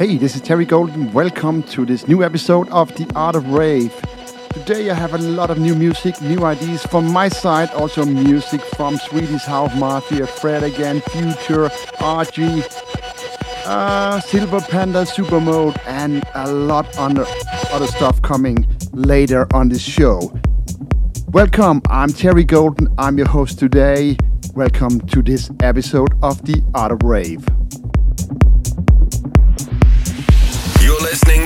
Hey, this is Terry Golden. Welcome to this new episode of The Art of Rave. Today I have a lot of new music, new ideas from my side, also music from Swedish House Mafia, Fred again, Future, RG, uh, Silver Panda, Supermode, and a lot other, other stuff coming later on this show. Welcome, I'm Terry Golden. I'm your host today. Welcome to this episode of The Art of Rave.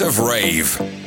Of Rave.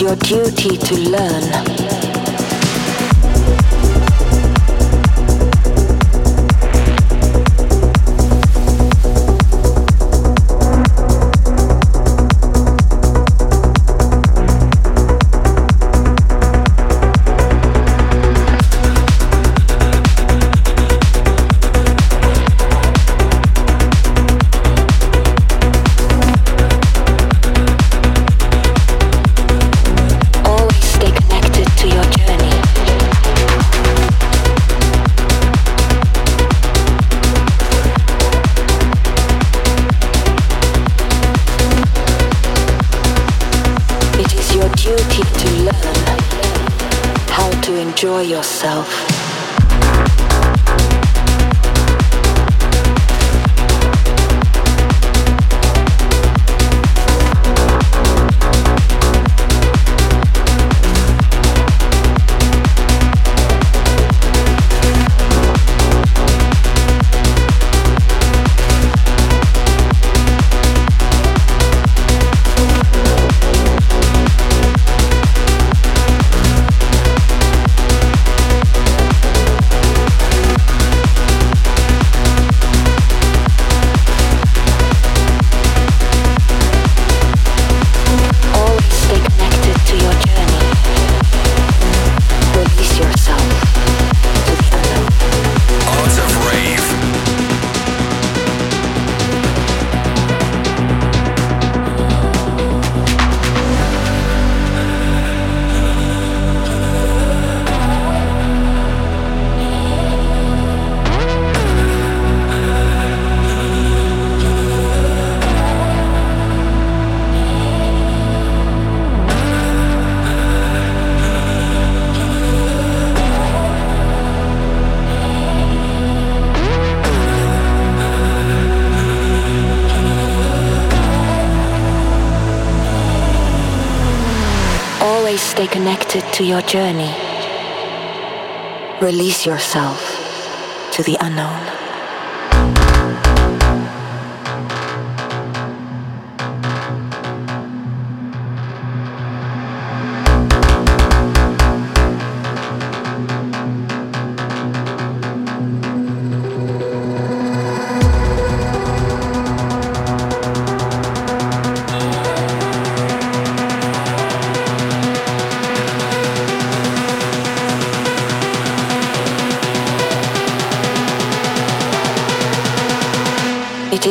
Your duty to learn. Connected to your journey. Release yourself to the unknown.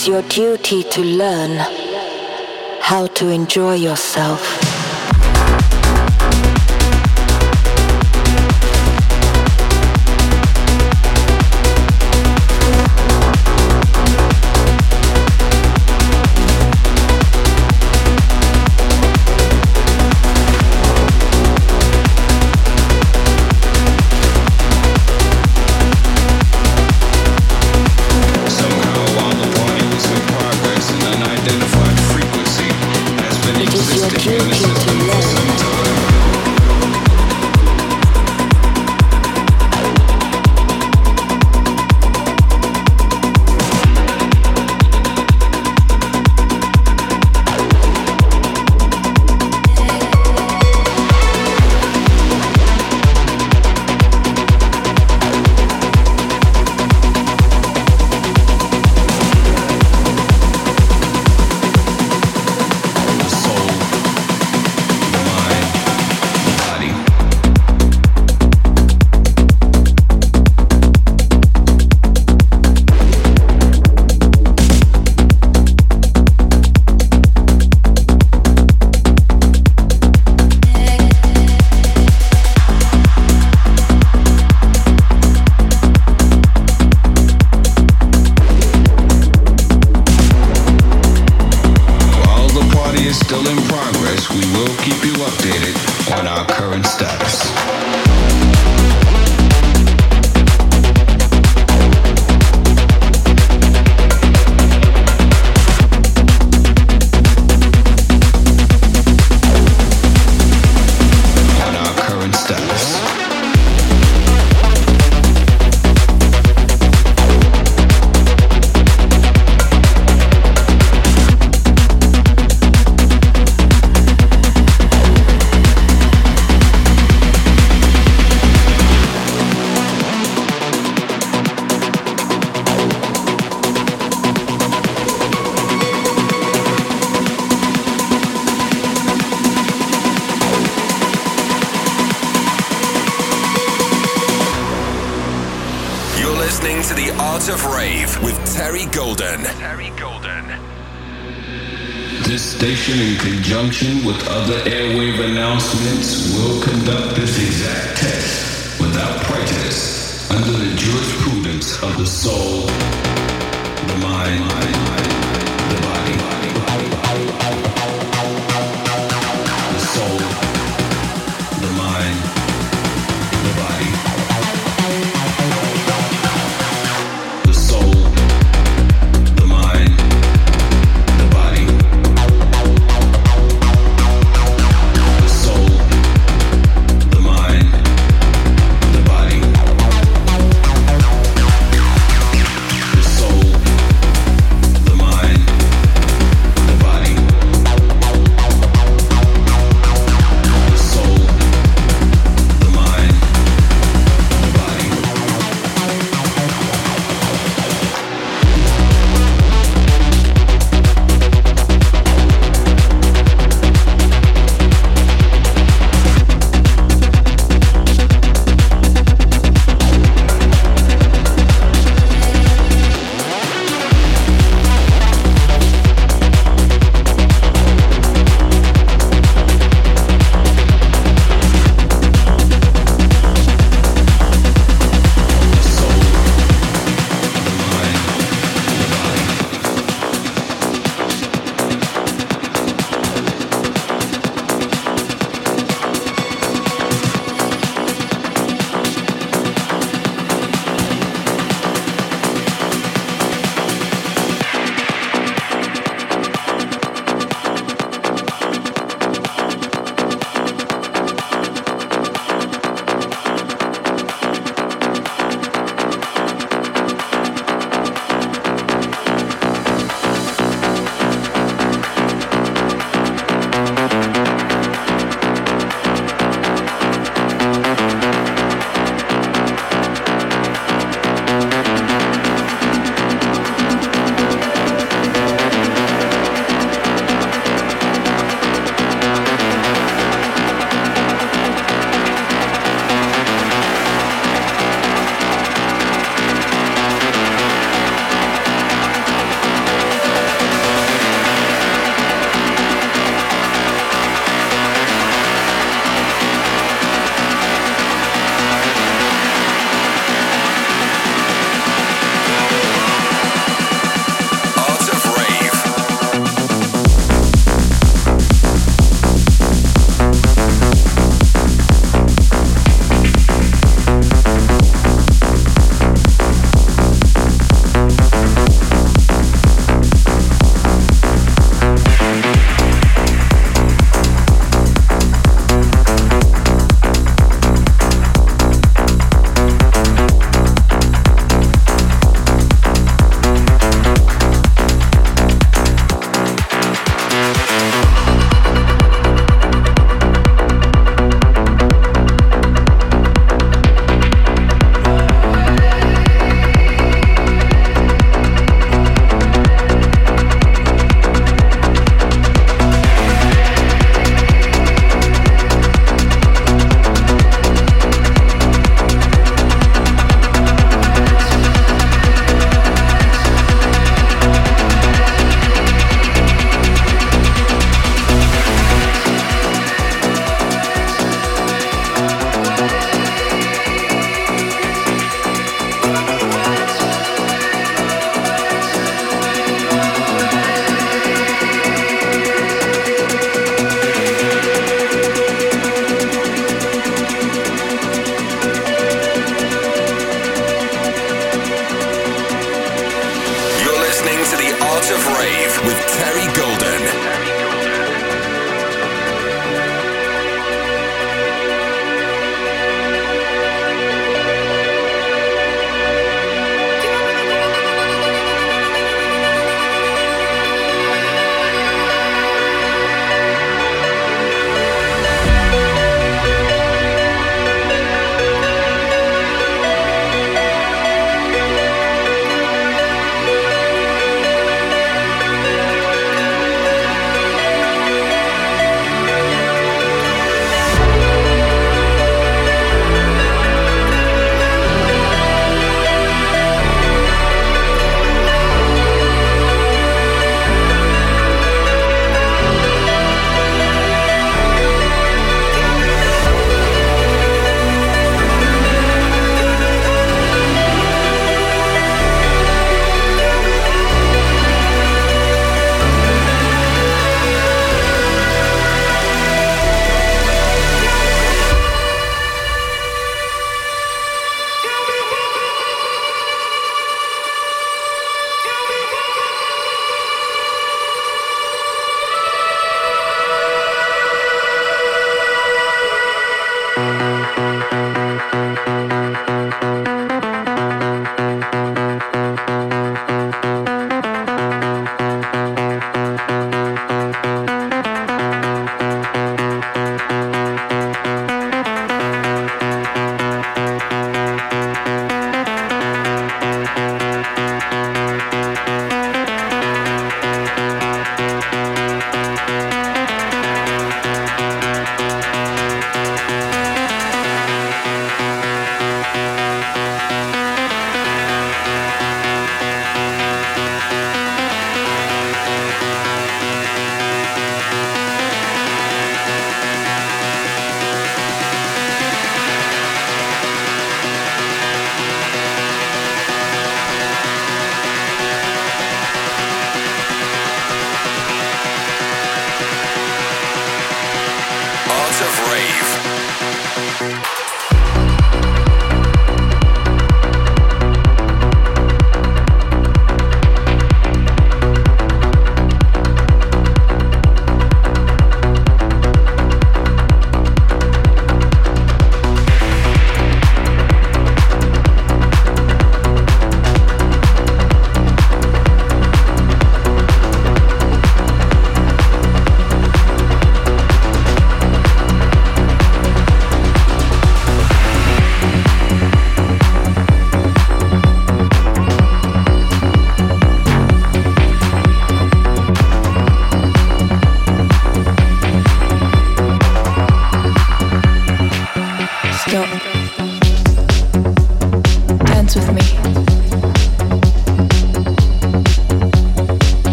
Is your duty to learn how to enjoy yourself.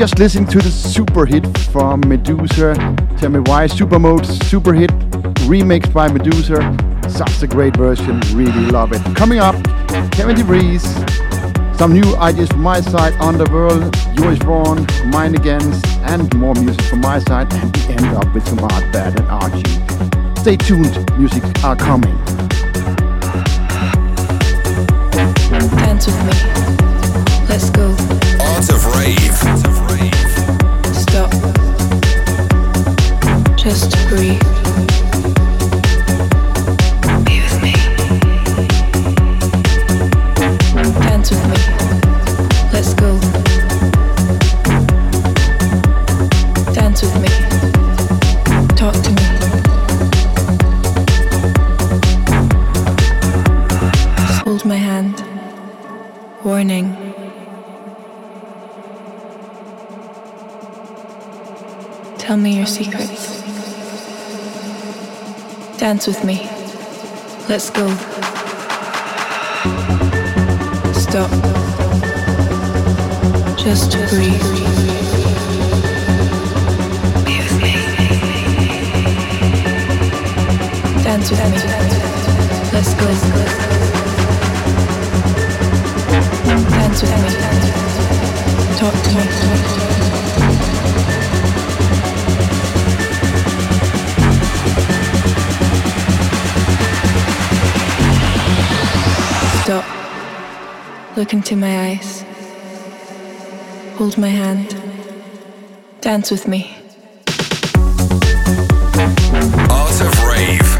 Just listening to the super hit from Meduza. Tell me why Supermode super hit remixed by Meduza. Such a great version, really love it. Coming up, Kevin de Vries. Some new ideas from my side, Underworld, Joris Voorn, Mind Against, and more music from my side. And we end up with some ARTBAT and Argy. Stay tuned, music are coming. Dance with me. Let's go. Stop. Just breathe. Dance with me. Let's go. Stop. Just breathe. Be with me. Dance with me. Let's go. Dance with me. Talk to me. Look into my eyes. Hold my hand. Dance with me. Art of Rave.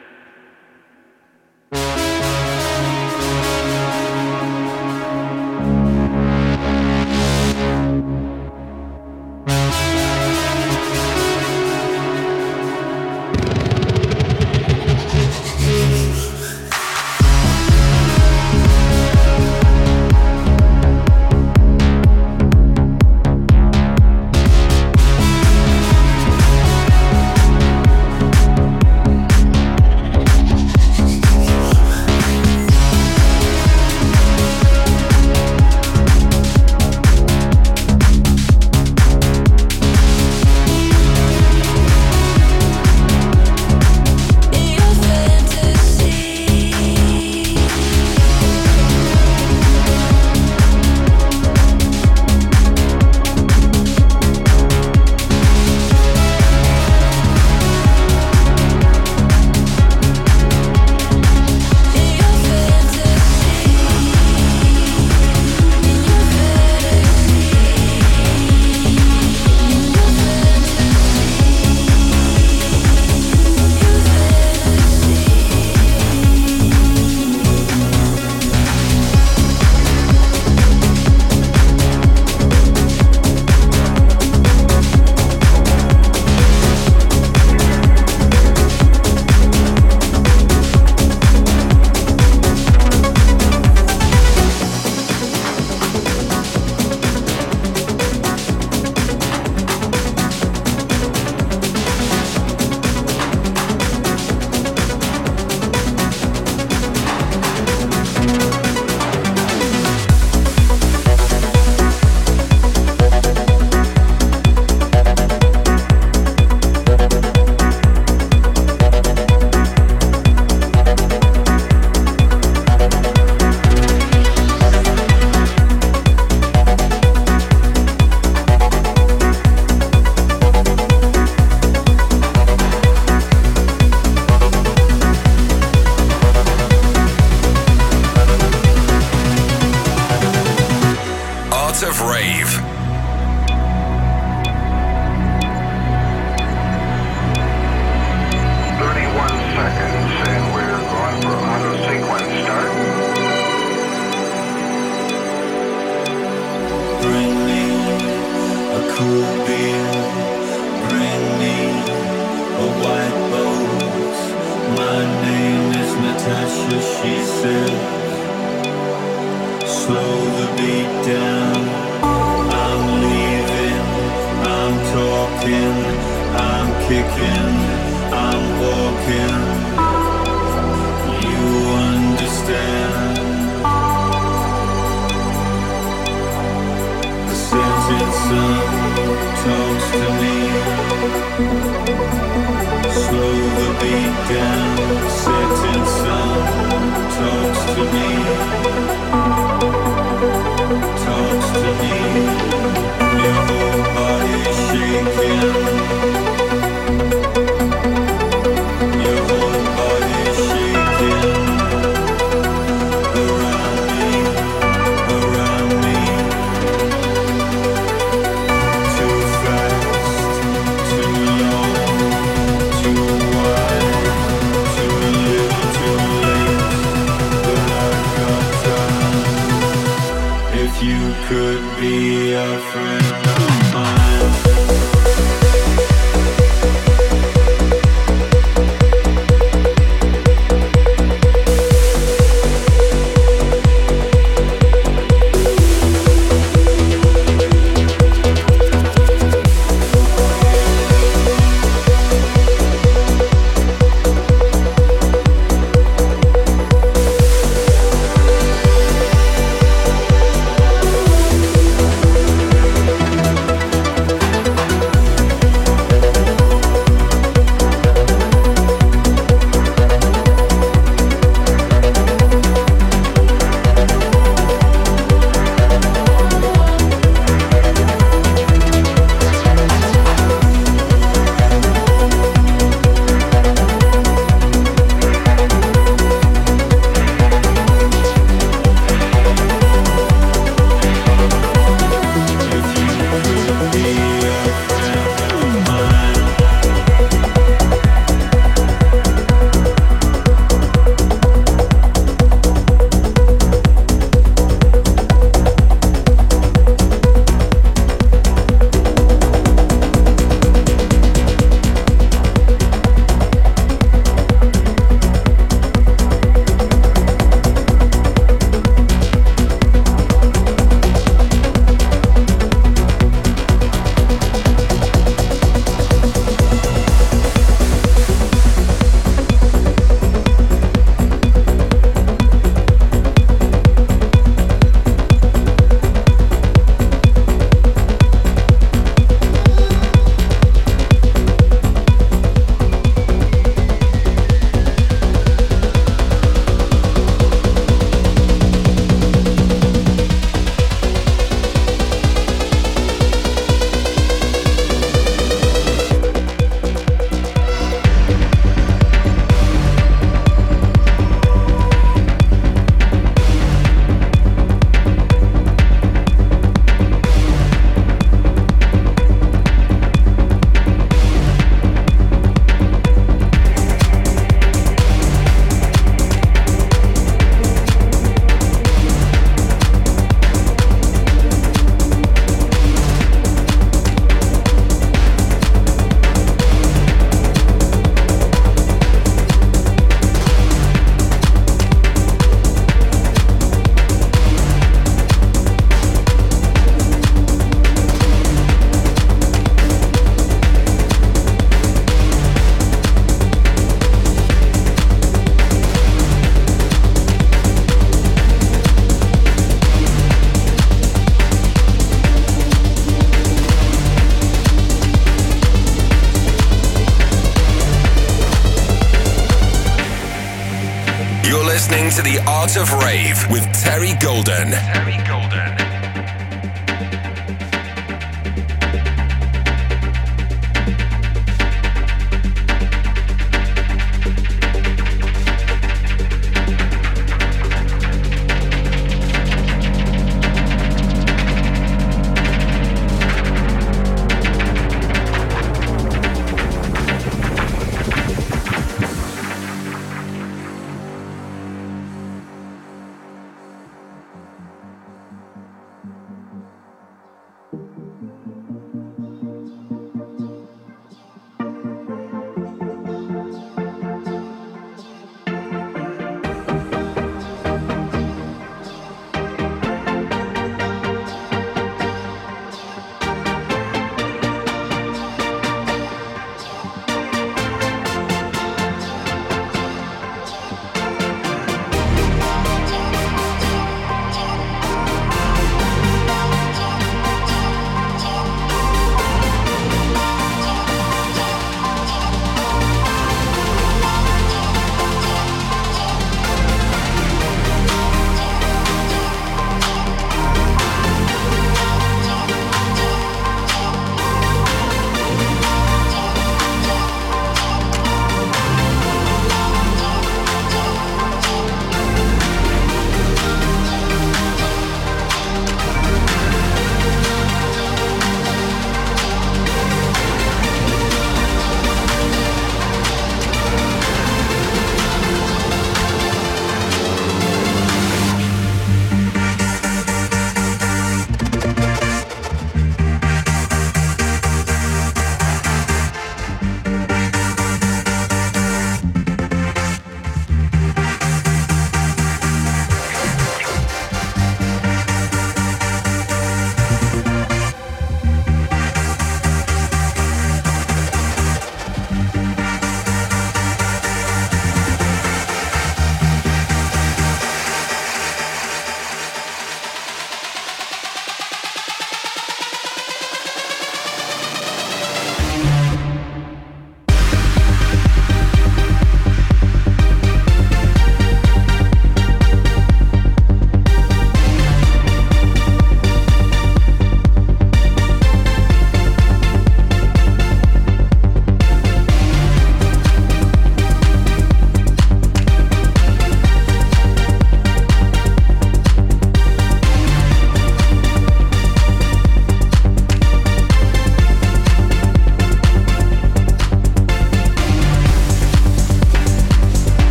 Golden.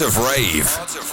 Of Rave.